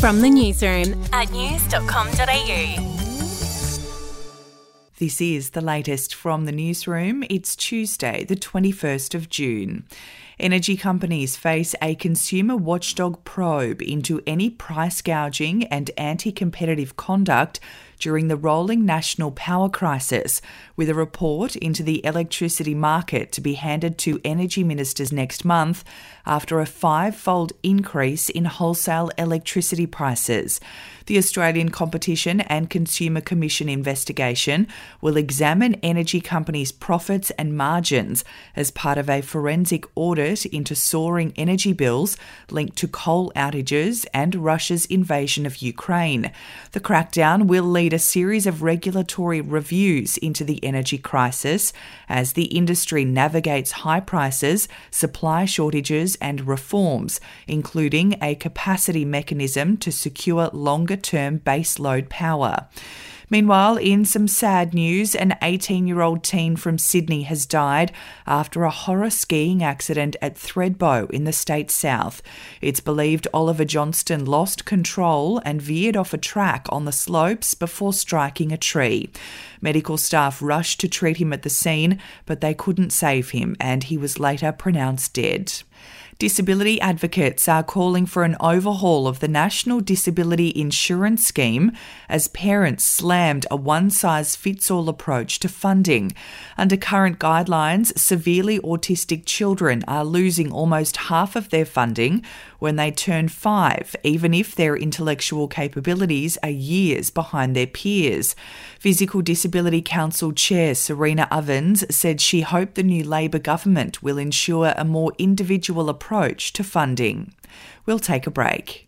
From the newsroom at news.com.au. This is the latest from the newsroom. It's Tuesday, the 21st of June. Energy companies face a consumer watchdog probe into any price gouging and anti competitive conduct during the rolling national power crisis, with a report into the electricity market to be handed to energy ministers next month after a five fold increase in wholesale electricity prices. The Australian Competition and Consumer Commission investigation will examine energy companies' profits and margins as part of a forensic audit into soaring energy bills linked to coal outages and Russia's invasion of Ukraine. The crackdown will lead a series of regulatory reviews into the energy crisis as the industry navigates high prices, supply shortages, and reforms, including a capacity mechanism to secure longer term baseload power. Meanwhile, in some sad news, an 18 year old teen from Sydney has died after a horror skiing accident at Thredbo in the state south. It's believed Oliver Johnston lost control and veered off a track on the slopes before striking a tree. Medical staff rushed to treat him at the scene, but they couldn't save him, and he was later pronounced dead. Disability advocates are calling for an overhaul of the National Disability Insurance Scheme as parents slammed a one size fits all approach to funding. Under current guidelines, severely autistic children are losing almost half of their funding when they turn five, even if their intellectual capabilities are years behind their peers. Physical Disability Council Chair Serena Ovens said she hoped the new Labor government will ensure a more individual approach to funding. We'll take a break.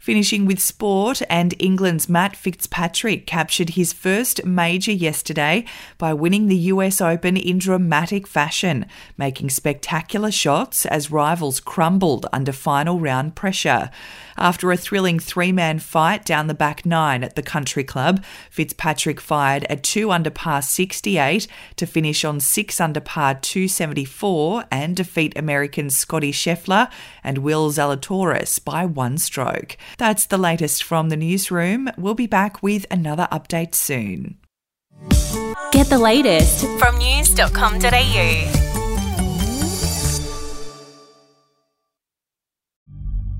Finishing with sport, and England's Matt Fitzpatrick captured his first major yesterday by winning the US Open in dramatic fashion, making spectacular shots as rivals crumbled under final round pressure. After a thrilling three man fight down the back nine at the country club, Fitzpatrick fired a 2 under par 68 to finish on 6 under par 274 and defeat American Scottie Scheffler and Will Zalatoris by one stroke. That's the latest from the newsroom. We'll be back with another update soon. Get the latest from news.com.au.